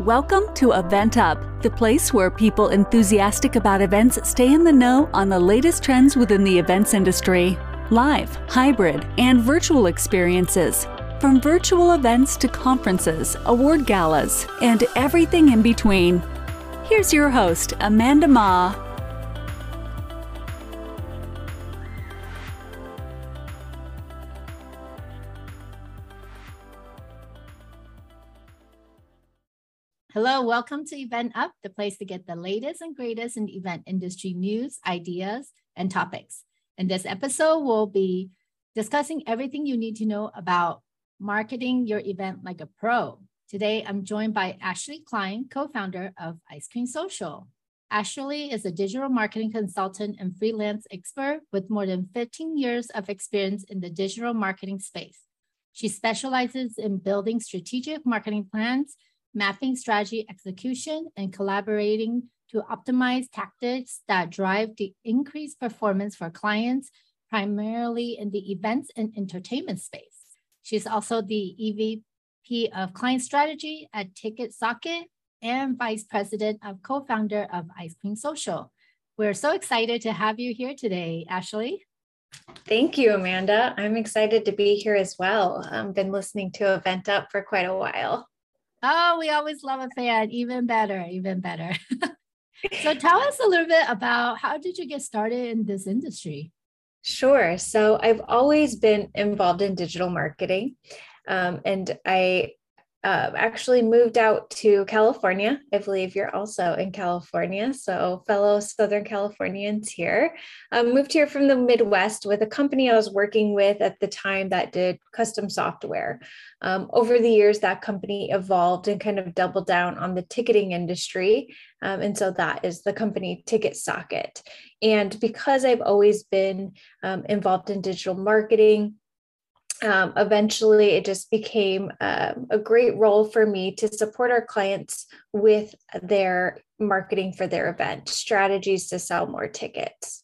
Welcome to Event Up, the place where people enthusiastic about events stay in the know on the latest trends within the events industry. Live, hybrid, and virtual experiences. From virtual events to conferences, award galas, and everything in between. Here's your host, Amanda Ma. Hello, welcome to Event Up, the place to get the latest and greatest in event industry news, ideas, and topics. In this episode, we'll be discussing everything you need to know about marketing your event like a pro. Today, I'm joined by Ashley Klein, co founder of Ice Cream Social. Ashley is a digital marketing consultant and freelance expert with more than 15 years of experience in the digital marketing space. She specializes in building strategic marketing plans mapping strategy execution, and collaborating to optimize tactics that drive the increased performance for clients, primarily in the events and entertainment space. She's also the EVP of Client Strategy at Ticket Socket and Vice President of co-founder of Ice Cream Social. We're so excited to have you here today, Ashley. Thank you, Amanda. I'm excited to be here as well. I've been listening to Event Up for quite a while. Oh, we always love a fan. Even better, even better. so tell us a little bit about how did you get started in this industry? Sure. So I've always been involved in digital marketing. Um, and I uh, actually moved out to California. I believe you're also in California. So, fellow Southern Californians here. Um, moved here from the Midwest with a company I was working with at the time that did custom software. Um, over the years, that company evolved and kind of doubled down on the ticketing industry. Um, and so that is the company Ticket Socket. And because I've always been um, involved in digital marketing, um, eventually it just became uh, a great role for me to support our clients with their marketing for their event strategies to sell more tickets.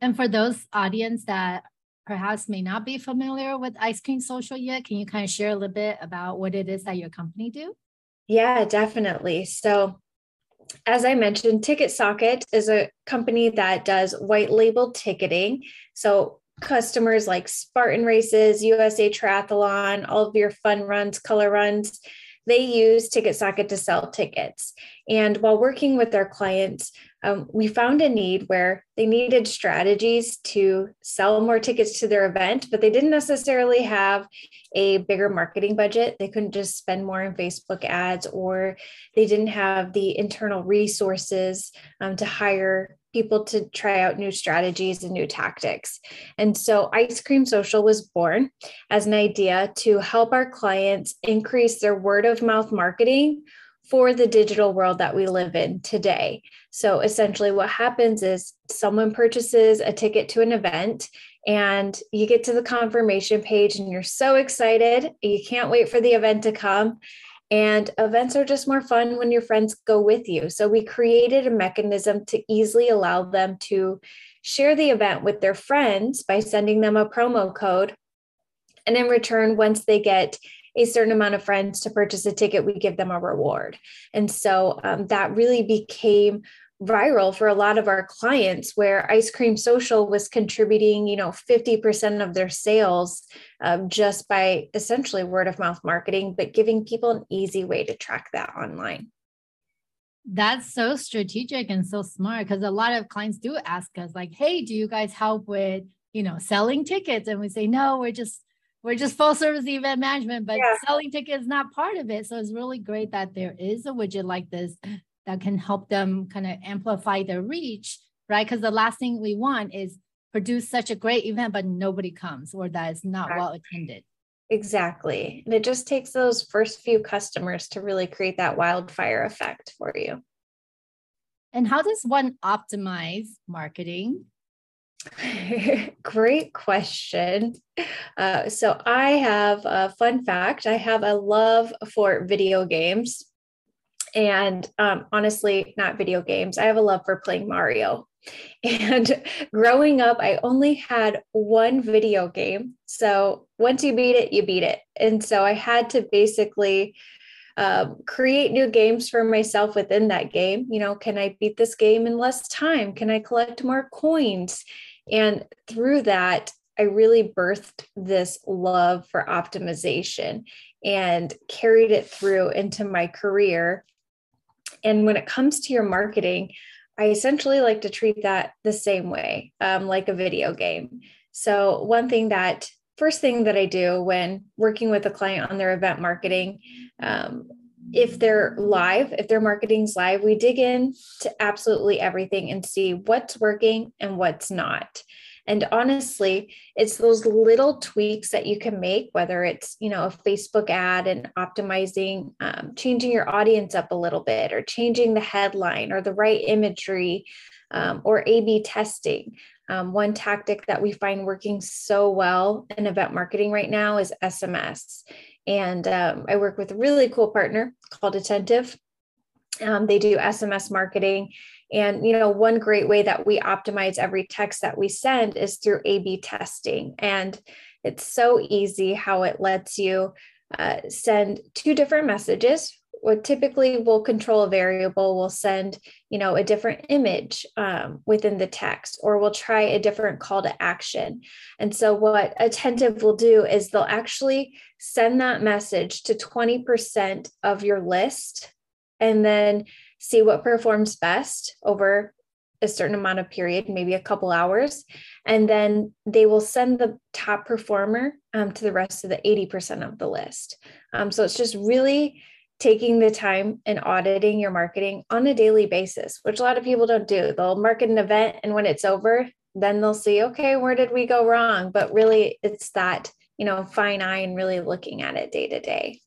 And for those audience that perhaps may not be familiar with ice cream social yet can you kind of share a little bit about what it is that your company do? Yeah definitely. So as I mentioned, Ticket Socket is a company that does white label ticketing. So customers like Spartan Races, USA Triathlon, all of your fun runs, color runs, they use Ticket Socket to sell tickets. And while working with our clients, um, we found a need where they needed strategies to sell more tickets to their event, but they didn't necessarily have a bigger marketing budget. They couldn't just spend more on Facebook ads, or they didn't have the internal resources um, to hire people to try out new strategies and new tactics. And so Ice Cream Social was born as an idea to help our clients increase their word of mouth marketing for the digital world that we live in today. So essentially, what happens is someone purchases a ticket to an event and you get to the confirmation page and you're so excited. You can't wait for the event to come. And events are just more fun when your friends go with you. So we created a mechanism to easily allow them to share the event with their friends by sending them a promo code. And in return, once they get a certain amount of friends to purchase a ticket, we give them a reward. And so um, that really became viral for a lot of our clients where ice cream social was contributing you know 50% of their sales um, just by essentially word of mouth marketing but giving people an easy way to track that online. That's so strategic and so smart because a lot of clients do ask us like hey do you guys help with you know selling tickets? And we say no we're just we're just full service event management but yeah. selling tickets is not part of it. So it's really great that there is a widget like this that can help them kind of amplify their reach, right? Because the last thing we want is produce such a great event, but nobody comes or that is not well attended. Exactly. And it just takes those first few customers to really create that wildfire effect for you. And how does one optimize marketing? Great question. Uh, so, I have a fun fact I have a love for video games and um, honestly, not video games. I have a love for playing Mario. And growing up, I only had one video game. So once you beat it, you beat it. And so I had to basically um, create new games for myself within that game. You know, can I beat this game in less time? Can I collect more coins? And through that, I really birthed this love for optimization and carried it through into my career. And when it comes to your marketing, I essentially like to treat that the same way, um, like a video game. So, one thing that first thing that I do when working with a client on their event marketing, um, if they're live, if their marketing's live, we dig in to absolutely everything and see what's working and what's not. And honestly, it's those little tweaks that you can make, whether it's, you know, a Facebook ad and optimizing, um, changing your audience up a little bit, or changing the headline or the right imagery, um, or A B testing. Um, one tactic that we find working so well in event marketing right now is SMS. And um, I work with a really cool partner called Attentive. Um, they do SMS marketing and you know, one great way that we optimize every text that we send is through A/B testing, and it's so easy how it lets you uh, send two different messages. What typically we'll control a variable we'll send, you know, a different image um, within the text, or we'll try a different call to action. And so, what Attentive will do is they'll actually send that message to 20% of your list, and then see what performs best over a certain amount of period, maybe a couple hours, and then they will send the top performer um, to the rest of the 80% of the list. Um, so it's just really taking the time and auditing your marketing on a daily basis, which a lot of people don't do. They'll market an event, and when it's over, then they'll see, okay, where did we go wrong? But really, it's that you know fine eye and really looking at it day to day.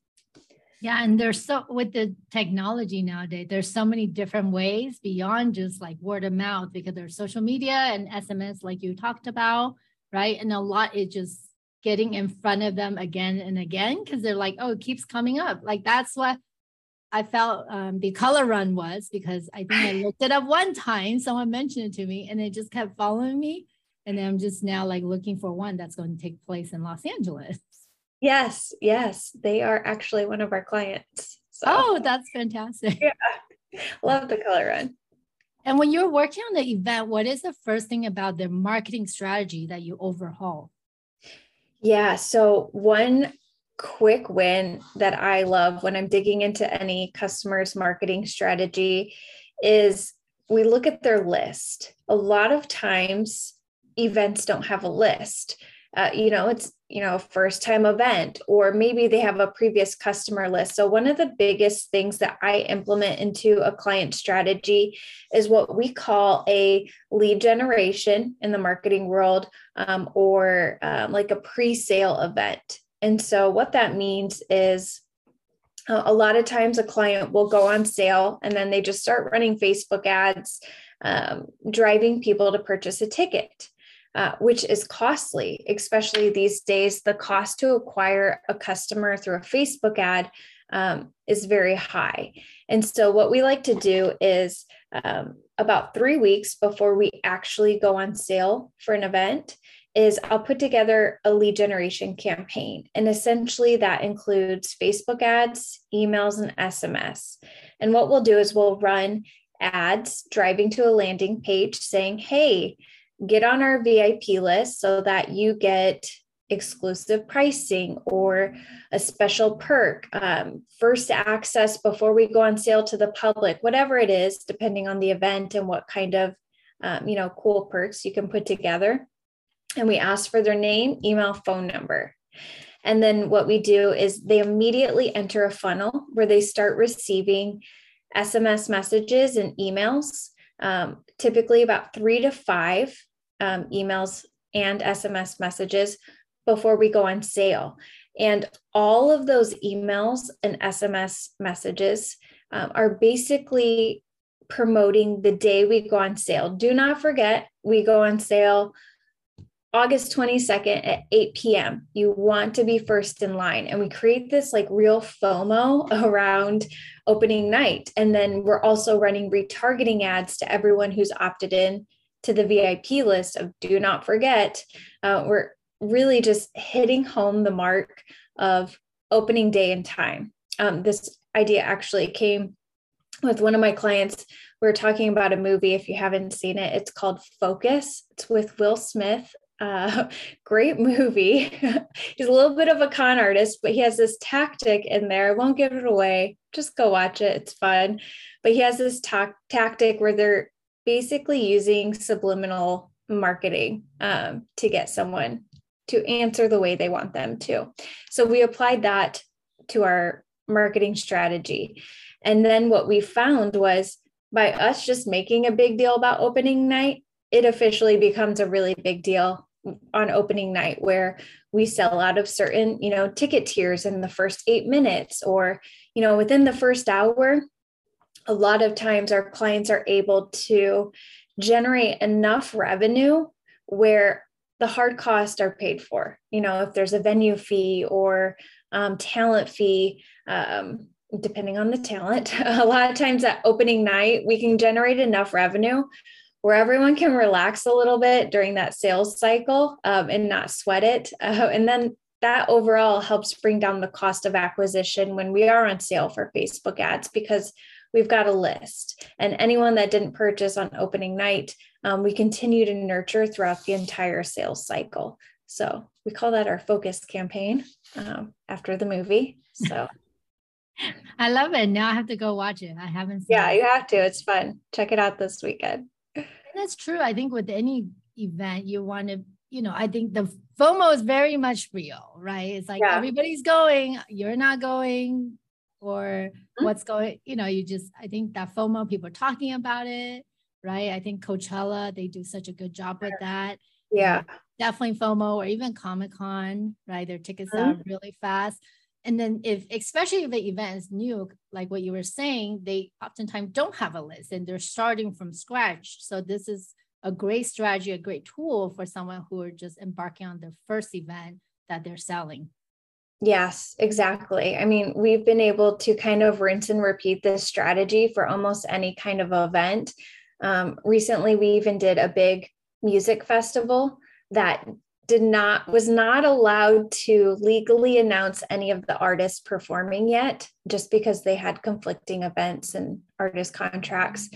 Yeah, and there's so with the technology nowadays, there's so many different ways beyond just like word of mouth because there's social media and SMS, like you talked about, right? And a lot is just getting in front of them again and again because they're like, oh, it keeps coming up. Like that's what I felt um, the color run was because I think I looked it up one time. Someone mentioned it to me and it just kept following me. And I'm just now like looking for one that's going to take place in Los Angeles. Yes, yes, they are actually one of our clients. So. Oh, that's fantastic. Yeah, love the color run. And when you're working on the event, what is the first thing about the marketing strategy that you overhaul? Yeah, so one quick win that I love when I'm digging into any customer's marketing strategy is we look at their list. A lot of times, events don't have a list uh, you know it's you know first time event or maybe they have a previous customer list. So one of the biggest things that i implement into a client strategy is what we call a lead generation in the marketing world um, or um, like a pre-sale event. And so what that means is uh, a lot of times a client will go on sale and then they just start running facebook ads um, driving people to purchase a ticket uh, which is costly, especially these days. The cost to acquire a customer through a Facebook ad um, is very high. And so, what we like to do is um, about three weeks before we actually go on sale for an event, is I'll put together a lead generation campaign. And essentially, that includes Facebook ads, emails, and SMS. And what we'll do is we'll run ads driving to a landing page saying, Hey, get on our VIP list so that you get exclusive pricing or a special perk, um, first access before we go on sale to the public, whatever it is, depending on the event and what kind of um, you know cool perks you can put together. And we ask for their name, email, phone number. And then what we do is they immediately enter a funnel where they start receiving SMS messages and emails, um, typically about three to five um, emails and SMS messages before we go on sale. And all of those emails and SMS messages um, are basically promoting the day we go on sale. Do not forget, we go on sale August 22nd at 8 p.m. You want to be first in line. And we create this like real FOMO around opening night. And then we're also running retargeting ads to everyone who's opted in to the VIP list of do not forget, uh, we're really just hitting home the mark of opening day and time. Um, this idea actually came with one of my clients. We are talking about a movie. If you haven't seen it, it's called Focus. It's with Will Smith. Uh, great movie. He's a little bit of a con artist, but he has this tactic in there. I won't give it away. Just go watch it. It's fun. But he has this ta- tactic where they're basically using subliminal marketing um, to get someone to answer the way they want them to. So we applied that to our marketing strategy. And then what we found was by us just making a big deal about opening night, it officially becomes a really big deal on opening night where we sell out of certain, you know, ticket tiers in the first 8 minutes or, you know, within the first hour. A lot of times our clients are able to generate enough revenue where the hard costs are paid for. You know, if there's a venue fee or um, talent fee, um, depending on the talent, a lot of times at opening night, we can generate enough revenue where everyone can relax a little bit during that sales cycle um, and not sweat it. Uh, and then that overall helps bring down the cost of acquisition when we are on sale for Facebook ads because we've got a list. And anyone that didn't purchase on opening night, um, we continue to nurture throughout the entire sales cycle. So we call that our focus campaign um, after the movie. So I love it. Now I have to go watch it. I haven't Yeah, it. you have to. It's fun. Check it out this weekend. That's true. I think with any event, you want to, you know, I think the FOMO is very much real, right? It's like yeah. everybody's going, you're not going, or mm-hmm. what's going, you know, you just, I think that FOMO, people are talking about it, right? I think Coachella, they do such a good job with that. Yeah. Definitely FOMO or even Comic Con, right? Their tickets mm-hmm. are really fast. And then if, especially if the event is new, like what you were saying, they oftentimes don't have a list and they're starting from scratch. So this is a great strategy, a great tool for someone who are just embarking on their first event that they're selling. Yes, exactly. I mean, we've been able to kind of rinse and repeat this strategy for almost any kind of event. Um, recently, we even did a big music festival that did not was not allowed to legally announce any of the artists performing yet just because they had conflicting events and artist contracts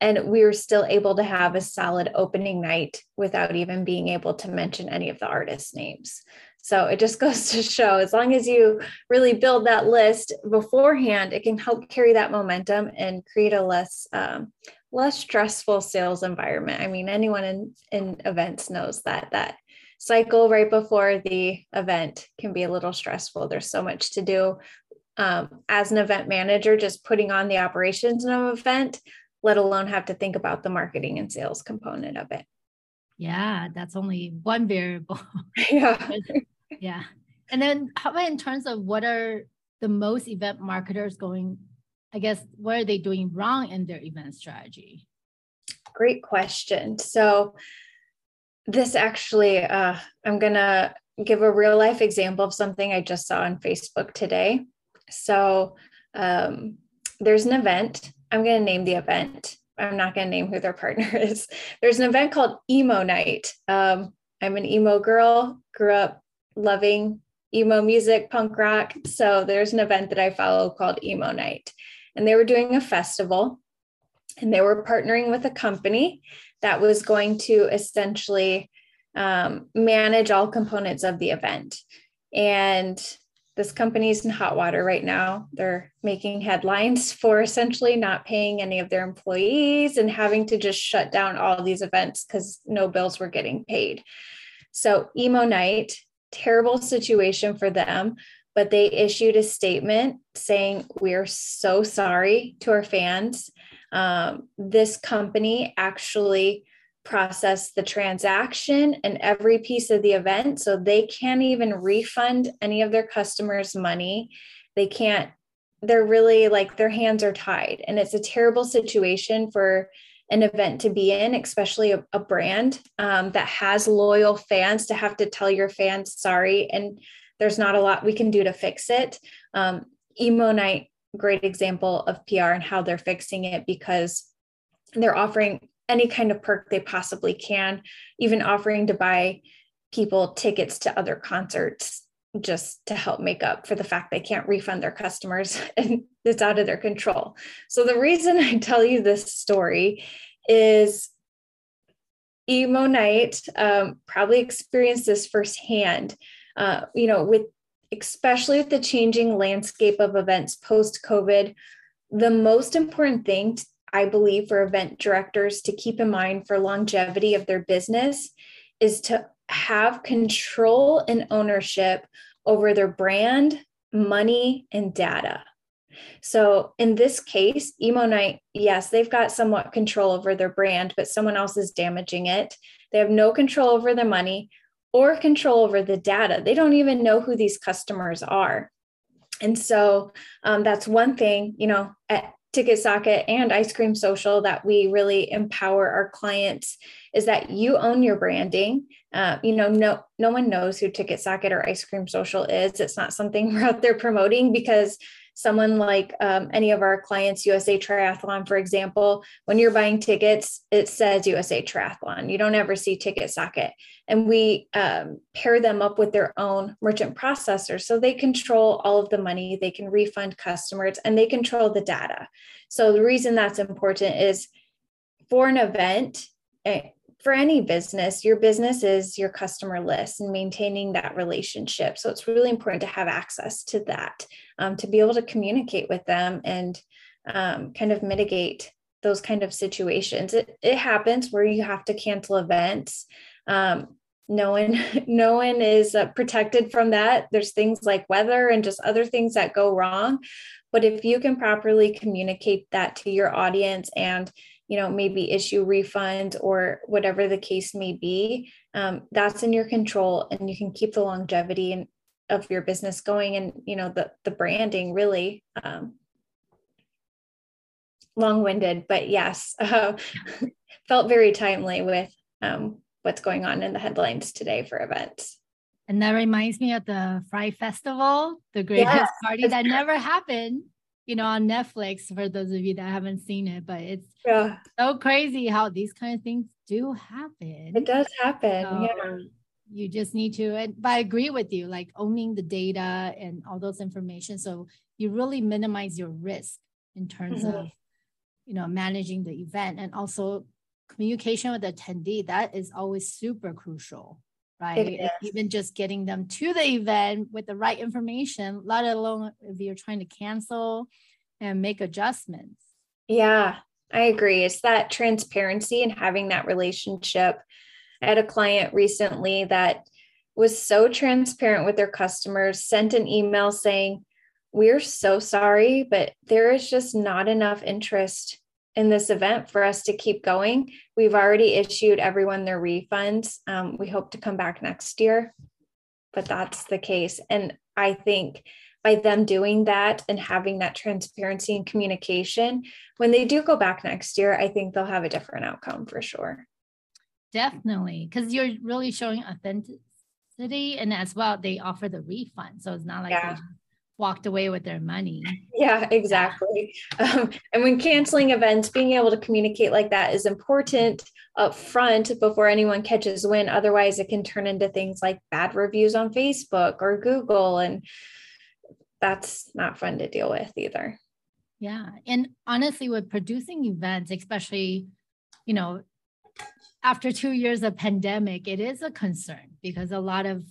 and we were still able to have a solid opening night without even being able to mention any of the artists names so it just goes to show as long as you really build that list beforehand, it can help carry that momentum and create a less um, less stressful sales environment. I mean, anyone in, in events knows that that cycle right before the event can be a little stressful. There's so much to do. Um, as an event manager, just putting on the operations of an event, let alone have to think about the marketing and sales component of it. Yeah, that's only one variable. Yeah. yeah. And then how about in terms of what are the most event marketers going, I guess, what are they doing wrong in their event strategy? Great question. So this actually, uh, I'm gonna give a real life example of something I just saw on Facebook today. So um, there's an event. I'm going to name the event. I'm not going to name who their partner is. There's an event called Emo Night. Um, I'm an emo girl, grew up loving emo music, punk rock. So there's an event that I follow called Emo Night. And they were doing a festival and they were partnering with a company that was going to essentially um, manage all components of the event. And this company's in hot water right now. They're making headlines for essentially not paying any of their employees and having to just shut down all these events because no bills were getting paid. So, Emo Night, terrible situation for them, but they issued a statement saying, We're so sorry to our fans. Um, this company actually process the transaction and every piece of the event. So they can't even refund any of their customers' money. They can't, they're really like their hands are tied. And it's a terrible situation for an event to be in, especially a, a brand um, that has loyal fans to have to tell your fans sorry. And there's not a lot we can do to fix it. Um, Emo Night, great example of PR and how they're fixing it because they're offering any kind of perk they possibly can, even offering to buy people tickets to other concerts just to help make up for the fact they can't refund their customers and it's out of their control. So, the reason I tell you this story is emo night um, probably experienced this firsthand uh, you know with especially with the changing landscape of events post covid the most important thing i believe for event directors to keep in mind for longevity of their business is to have control and ownership over their brand money and data so in this case, Emo Night, yes, they've got somewhat control over their brand, but someone else is damaging it. They have no control over the money or control over the data. They don't even know who these customers are. And so um, that's one thing, you know, at Ticket Socket and Ice Cream Social that we really empower our clients is that you own your branding. Uh, you know, no no one knows who Ticket Socket or Ice Cream Social is. It's not something we're out there promoting because someone like um, any of our clients, USA Triathlon, for example, when you're buying tickets, it says USA Triathlon. You don't ever see Ticket Socket. And we um, pair them up with their own merchant processor. So they control all of the money, they can refund customers, and they control the data. So the reason that's important is for an event, eh, for any business, your business is your customer list and maintaining that relationship. So it's really important to have access to that, um, to be able to communicate with them and um, kind of mitigate those kind of situations. It, it happens where you have to cancel events. Um, no one, no one is uh, protected from that. There's things like weather and just other things that go wrong. But if you can properly communicate that to your audience and you know maybe issue refund or whatever the case may be um, that's in your control and you can keep the longevity and of your business going and you know the the branding really um, long-winded but yes uh, felt very timely with um, what's going on in the headlines today for events. And that reminds me of the Fyre Festival, the greatest yes, party that never happened you know, on Netflix for those of you that haven't seen it, but it's yeah. so crazy how these kind of things do happen. It does happen. So yeah. You just need to, and, but I agree with you, like owning the data and all those information. So you really minimize your risk in terms mm-hmm. of, you know, managing the event and also communication with the attendee. That is always super crucial right? Even just getting them to the event with the right information, let alone if you're trying to cancel and make adjustments. Yeah, I agree. It's that transparency and having that relationship. I had a client recently that was so transparent with their customers, sent an email saying, We're so sorry, but there is just not enough interest in this event for us to keep going. We've already issued everyone their refunds. Um, we hope to come back next year, but that's the case. And I think by them doing that and having that transparency and communication, when they do go back next year, I think they'll have a different outcome for sure. Definitely, because you're really showing authenticity, and as well, they offer the refund, so it's not like yeah walked away with their money. Yeah, exactly. Um, and when canceling events, being able to communicate like that is important up front before anyone catches wind. Otherwise, it can turn into things like bad reviews on Facebook or Google. And that's not fun to deal with either. Yeah. And honestly, with producing events, especially, you know, after two years of pandemic, it is a concern because a lot of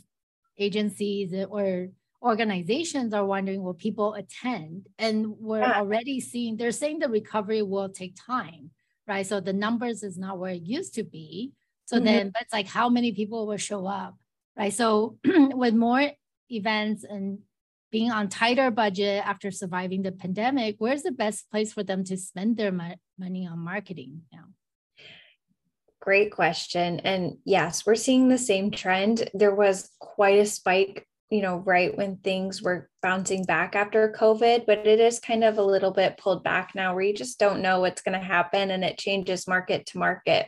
agencies or organizations are wondering will people attend and we're yeah. already seeing they're saying the recovery will take time right so the numbers is not where it used to be so mm-hmm. then that's like how many people will show up right so with more events and being on tighter budget after surviving the pandemic where's the best place for them to spend their mo- money on marketing now Great question. And yes, we're seeing the same trend. There was quite a spike you know, right when things were bouncing back after COVID, but it is kind of a little bit pulled back now where you just don't know what's going to happen and it changes market to market.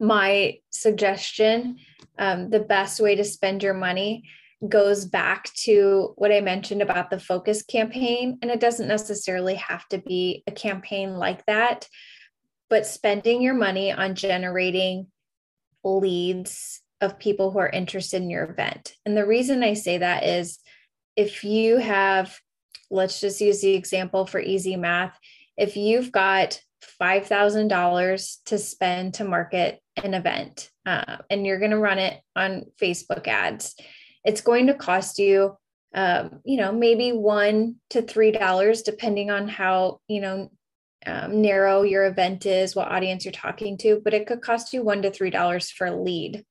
My suggestion um, the best way to spend your money goes back to what I mentioned about the focus campaign. And it doesn't necessarily have to be a campaign like that, but spending your money on generating leads of people who are interested in your event. And the reason I say that is if you have, let's just use the example for easy math, if you've got $5,000 to spend to market an event uh, and you're going to run it on Facebook ads, it's going to cost you, um, you know, maybe one to three dollars, depending on how, you know, um, narrow your event is, what audience you're talking to, but it could cost you one to three dollars for a lead.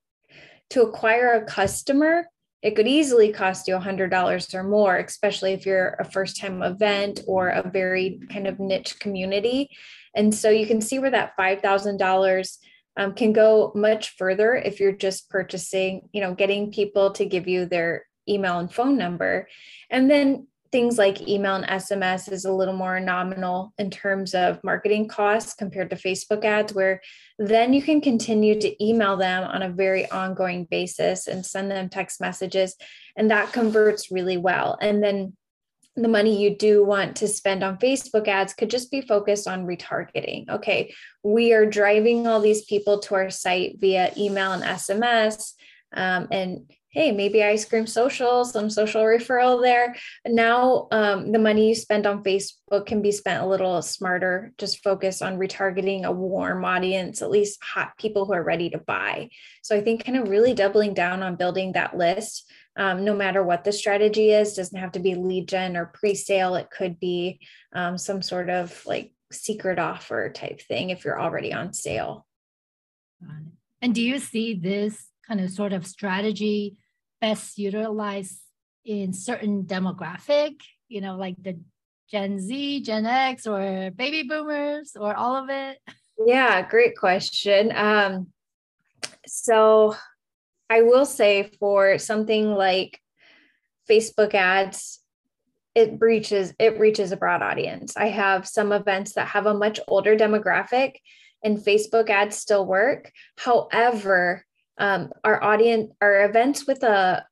To acquire a customer, it could easily cost you $100 or more, especially if you're a first time event or a very kind of niche community. And so you can see where that $5,000 um, can go much further if you're just purchasing, you know, getting people to give you their email and phone number. And then things like email and SMS is a little more nominal in terms of marketing costs compared to Facebook ads, where then you can continue to email them on a very ongoing basis and send them text messages. And that converts really well. And then the money you do want to spend on Facebook ads could just be focused on retargeting. Okay, we are driving all these people to our site via email and SMS. Um, and hey, maybe ice cream social, some social referral there. Now, um, the money you spend on Facebook can be spent a little smarter, just focus on retargeting a warm audience, at least hot people who are ready to buy. So I think kind of really doubling down on building that list. Um, no matter what the strategy is, doesn't have to be lead gen or pre-sale. It could be um, some sort of like secret offer type thing if you're already on sale. And do you see this kind of sort of strategy best utilized in certain demographic, you know, like the Gen Z, Gen X, or baby boomers, or all of it? Yeah, great question. Um, so I will say for something like Facebook ads, it breaches it reaches a broad audience. I have some events that have a much older demographic and Facebook ads still work. However, um, our audience, our events with a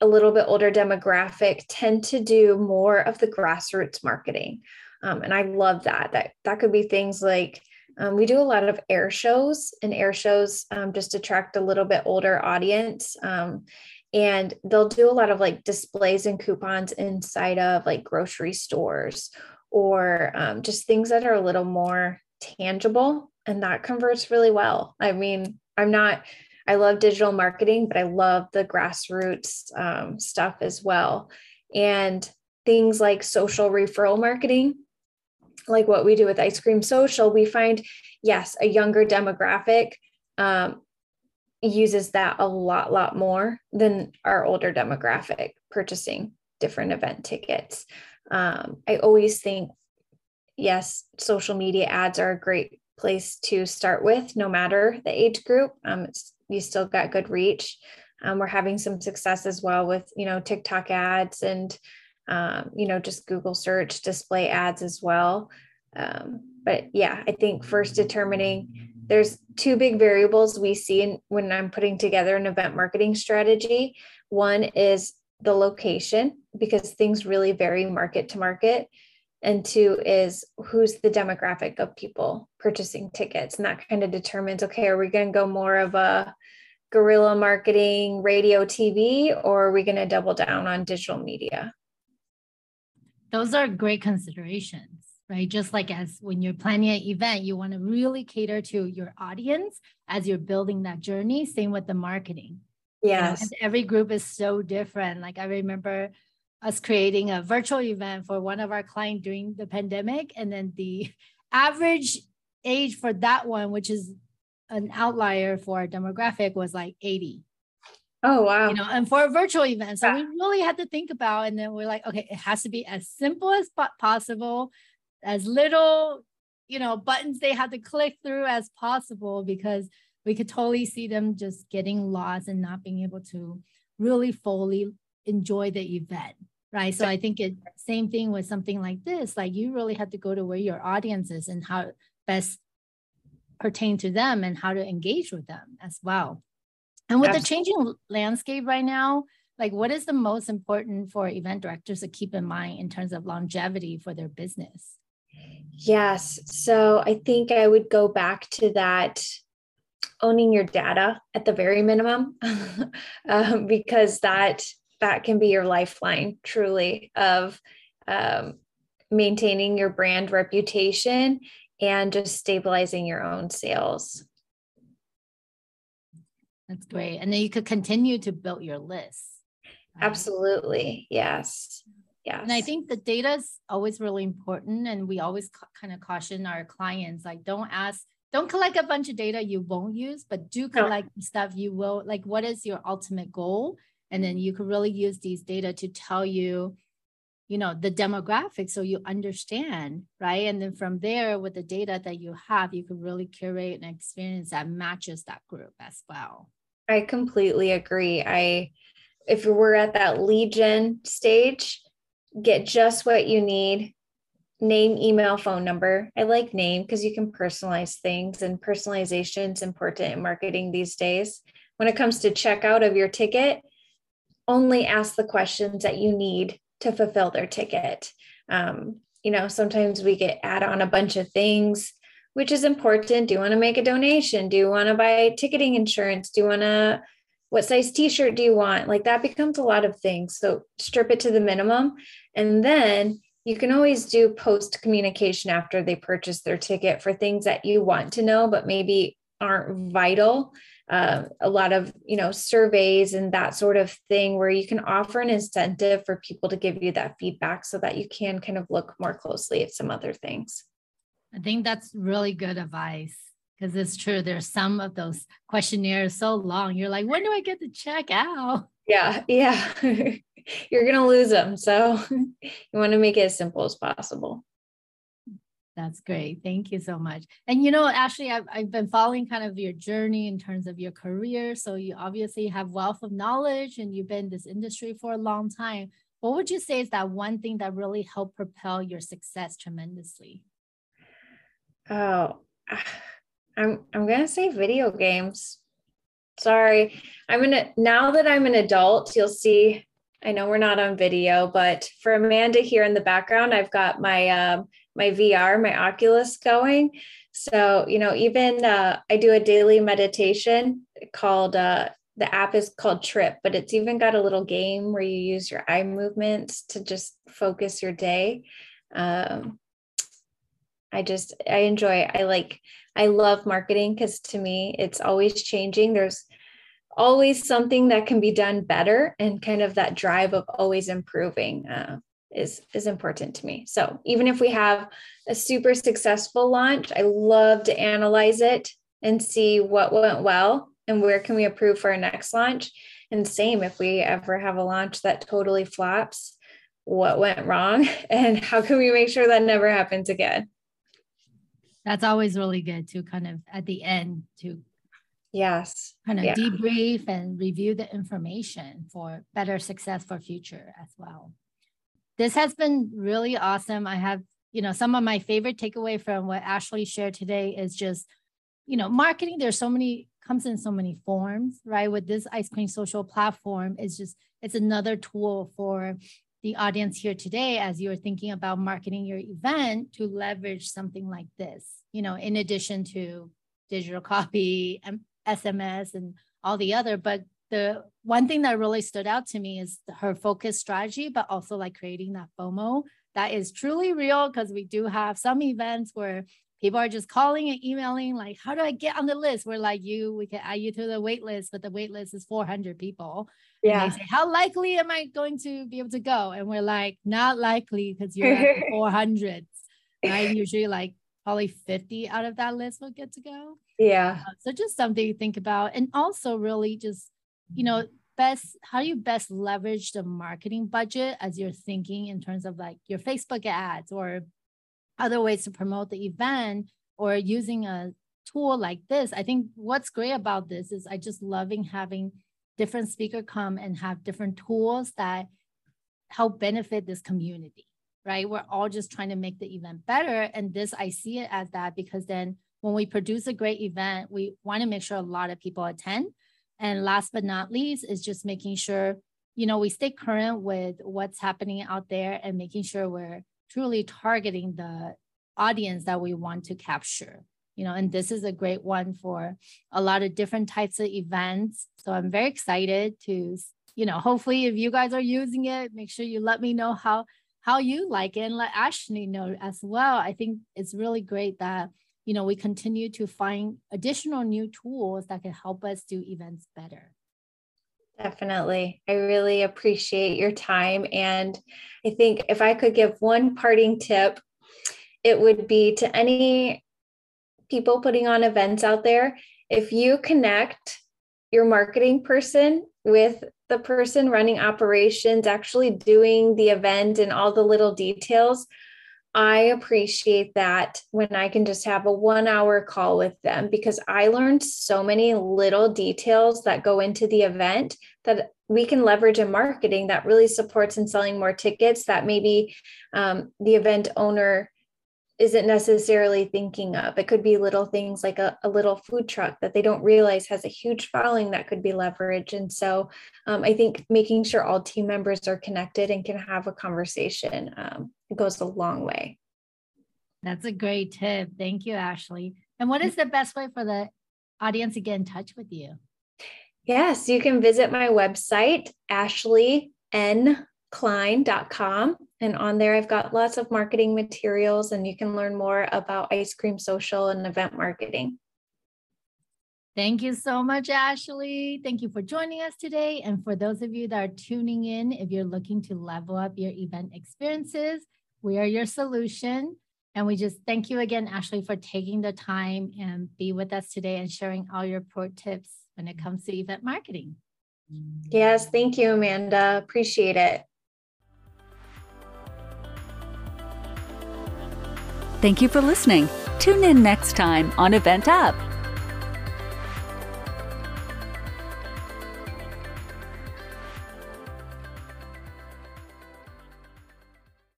a little bit older demographic tend to do more of the grassroots marketing, um, and I love that. That that could be things like um, we do a lot of air shows, and air shows um, just attract a little bit older audience. Um, and they'll do a lot of like displays and coupons inside of like grocery stores or um, just things that are a little more tangible and that converts really well. I mean, I'm not I love digital marketing, but I love the grassroots um, stuff as well. And things like social referral marketing, like what we do with Ice Cream Social, we find, yes, a younger demographic um, uses that a lot, lot more than our older demographic purchasing different event tickets. Um, I always think, yes, social media ads are a great place to start with, no matter the age group. Um, it's you still got good reach. Um, we're having some success as well with you know TikTok ads and um, you know just Google search display ads as well. Um, but yeah, I think first determining there's two big variables we see in, when I'm putting together an event marketing strategy. One is the location because things really vary market to market and two is who's the demographic of people purchasing tickets? And that kind of determines okay are we going to go more of a guerrilla marketing radio tv or are we going to double down on digital media? Those are great considerations right? Just like as when you're planning an event you want to really cater to your audience as you're building that journey. Same with the marketing. Yes you know, every group is so different. Like i remember us creating a virtual event for one of our clients during the pandemic. And then the average age for that one, which is an outlier for our demographic, was like 80. Oh wow. You know, and for a virtual event. So we really had to think about, and then we're like, okay, it has to be as simple as possible, as little, you know, buttons they had to click through as possible because we could totally see them just getting lost and not being able to really fully enjoy the event right so i think it same thing with something like this like you really have to go to where your audience is and how best pertain to them and how to engage with them as well and with Absolutely. the changing landscape right now like what is the most important for event directors to keep in mind in terms of longevity for their business yes so i think i would go back to that owning your data at the very minimum, um, because that that can be your lifeline truly of um, maintaining your brand reputation and just stabilizing your own sales. That's great. And then you could continue to build your list. Right? Absolutely. Yes. Yes. And I think the data is always really important. And we always ca- kind of caution our clients like, don't ask, don't collect a bunch of data you won't use, but do collect no. stuff you will. Like, what is your ultimate goal? And then you can really use these data to tell you, you know, the demographics so you understand, right? And then from there, with the data that you have, you can really curate an experience that matches that group as well. I completely agree. I, if we're at that gen stage, get just what you need name email phone number i like name because you can personalize things and personalization is important in marketing these days when it comes to checkout of your ticket only ask the questions that you need to fulfill their ticket. Um, you know sometimes we get add on a bunch of things which is important. Do you want to make a donation? Do you want to buy ticketing insurance? Do you want to what size t-shirt do you want? Like that becomes a lot of things. So strip it to the minimum. And then you can always do post communication after they purchase their ticket for things that you want to know but maybe aren't vital um, a lot of you know surveys and that sort of thing where you can offer an incentive for people to give you that feedback so that you can kind of look more closely at some other things i think that's really good advice because it's true. There's some of those questionnaires so long. You're like, when do I get to check out? Yeah, yeah. You're gonna lose them. So you want to make it as simple as possible. That's great. Thank you so much. And you know, Ashley, I've, I've been following kind of your journey in terms of your career. So you obviously have wealth of knowledge and you've been in this industry for a long time. What would you say is that one thing that really helped propel your success tremendously? Oh, I'm I'm gonna say video games. Sorry. I'm gonna now that I'm an adult, you'll see. I know we're not on video, but for Amanda here in the background, I've got my um, my VR, my Oculus going. So you know, even uh, I do a daily meditation called uh, the app is called Tripp, but it's even got a little game where you use your eye movements to just focus your day. Um, I just I enjoy. I like I love marketing because to me, it's always changing. There's always something that can be done better, and kind of that drive of always improving uh, is is important to me. So even if we have a super successful launch, I love to analyze it and see what went well and where can we improve for our next launch. And same if we ever have a launch that totally flops, what went wrong and how can we make sure that never happens again? that's always really good to kind of at the end to yes kind of yeah. debrief and review the information for better success for future as well this has been really awesome i have you know some of my favorite takeaway from what ashley shared today is just you know marketing there's so many comes in so many forms right with this ice cream social platform is just it's another tool for the audience here today as you're thinking about marketing your event to leverage something like this, you know, in addition to digital copy and SMS and all the other. But the one thing that really stood out to me is her focus strategy, but also like creating that FOMO that is truly real because we do have some events where people are just calling and emailing like how do i get on the list? We're like you we can add you to the wait list but the wait list is 400 people. Yeah and they say how likely am i going to be able to go? And we're like not likely because you're at the 400s right? Usually like probably 50 out of that list will get to go. Yeah. Uh, so just something to think about. And also really just you know best how do you best leverage the marketing budget as you're thinking in terms of like your facebook ads or other ways to promote the event or using a tool like this. I think what's great about this is I just loving having different speaker come and have different tools that help benefit this community, right? We're all just trying to make the event better. And this, I see it as that because then when we produce a great event, we want to make sure a lot of people attend. And last but not least is just making sure, you know, we stay current with what's happening out there and making sure we're truly targeting the audience that we want to capture you know, and this is a great one for a lot of different types of events. So I'm very excited to, you know, hopefully if you guys are using it, make sure you let me know how how you like it and let Ashley know as well. I think it's really great that you know we continue to find additional new tools that can help us do events better. Definitely. I really appreciate your time. And I think if I could give one parting tip, it would be to any people putting on events out there if you connect your marketing person with the person running operations, actually doing the event and all the little details, I appreciate that when I can just have a one hour call with them because I learned so many little details that go into the event that we can leverage in marketing that really supports in selling more tickets that maybe um, the event owner isn't necessarily thinking of. It could be little things like a, a, little food truck that they don't realize has a huge following that could be leveraged. And so um, I think making sure all team members are connected and can have a conversation um, goes a long way. That's a great tip. Thank you, Ashley. And what is the best way for the audience to get in touch with you? Yes, you can visit my website, ashleyklein.com. And on there, I've got lots of marketing materials, and you can learn more about ice cream social and event marketing. Thank you so much, Ashley. Thank you for joining us today. And for those of you that are tuning in, if you're looking to level up your event experiences, we are your solution. And we just thank you again, Ashley, for taking the time and be with us today and sharing all your pro tips when it comes to event marketing. Yes, thank you, Amanda. Appreciate it. Thank you for listening. Tune in next time on Event Up.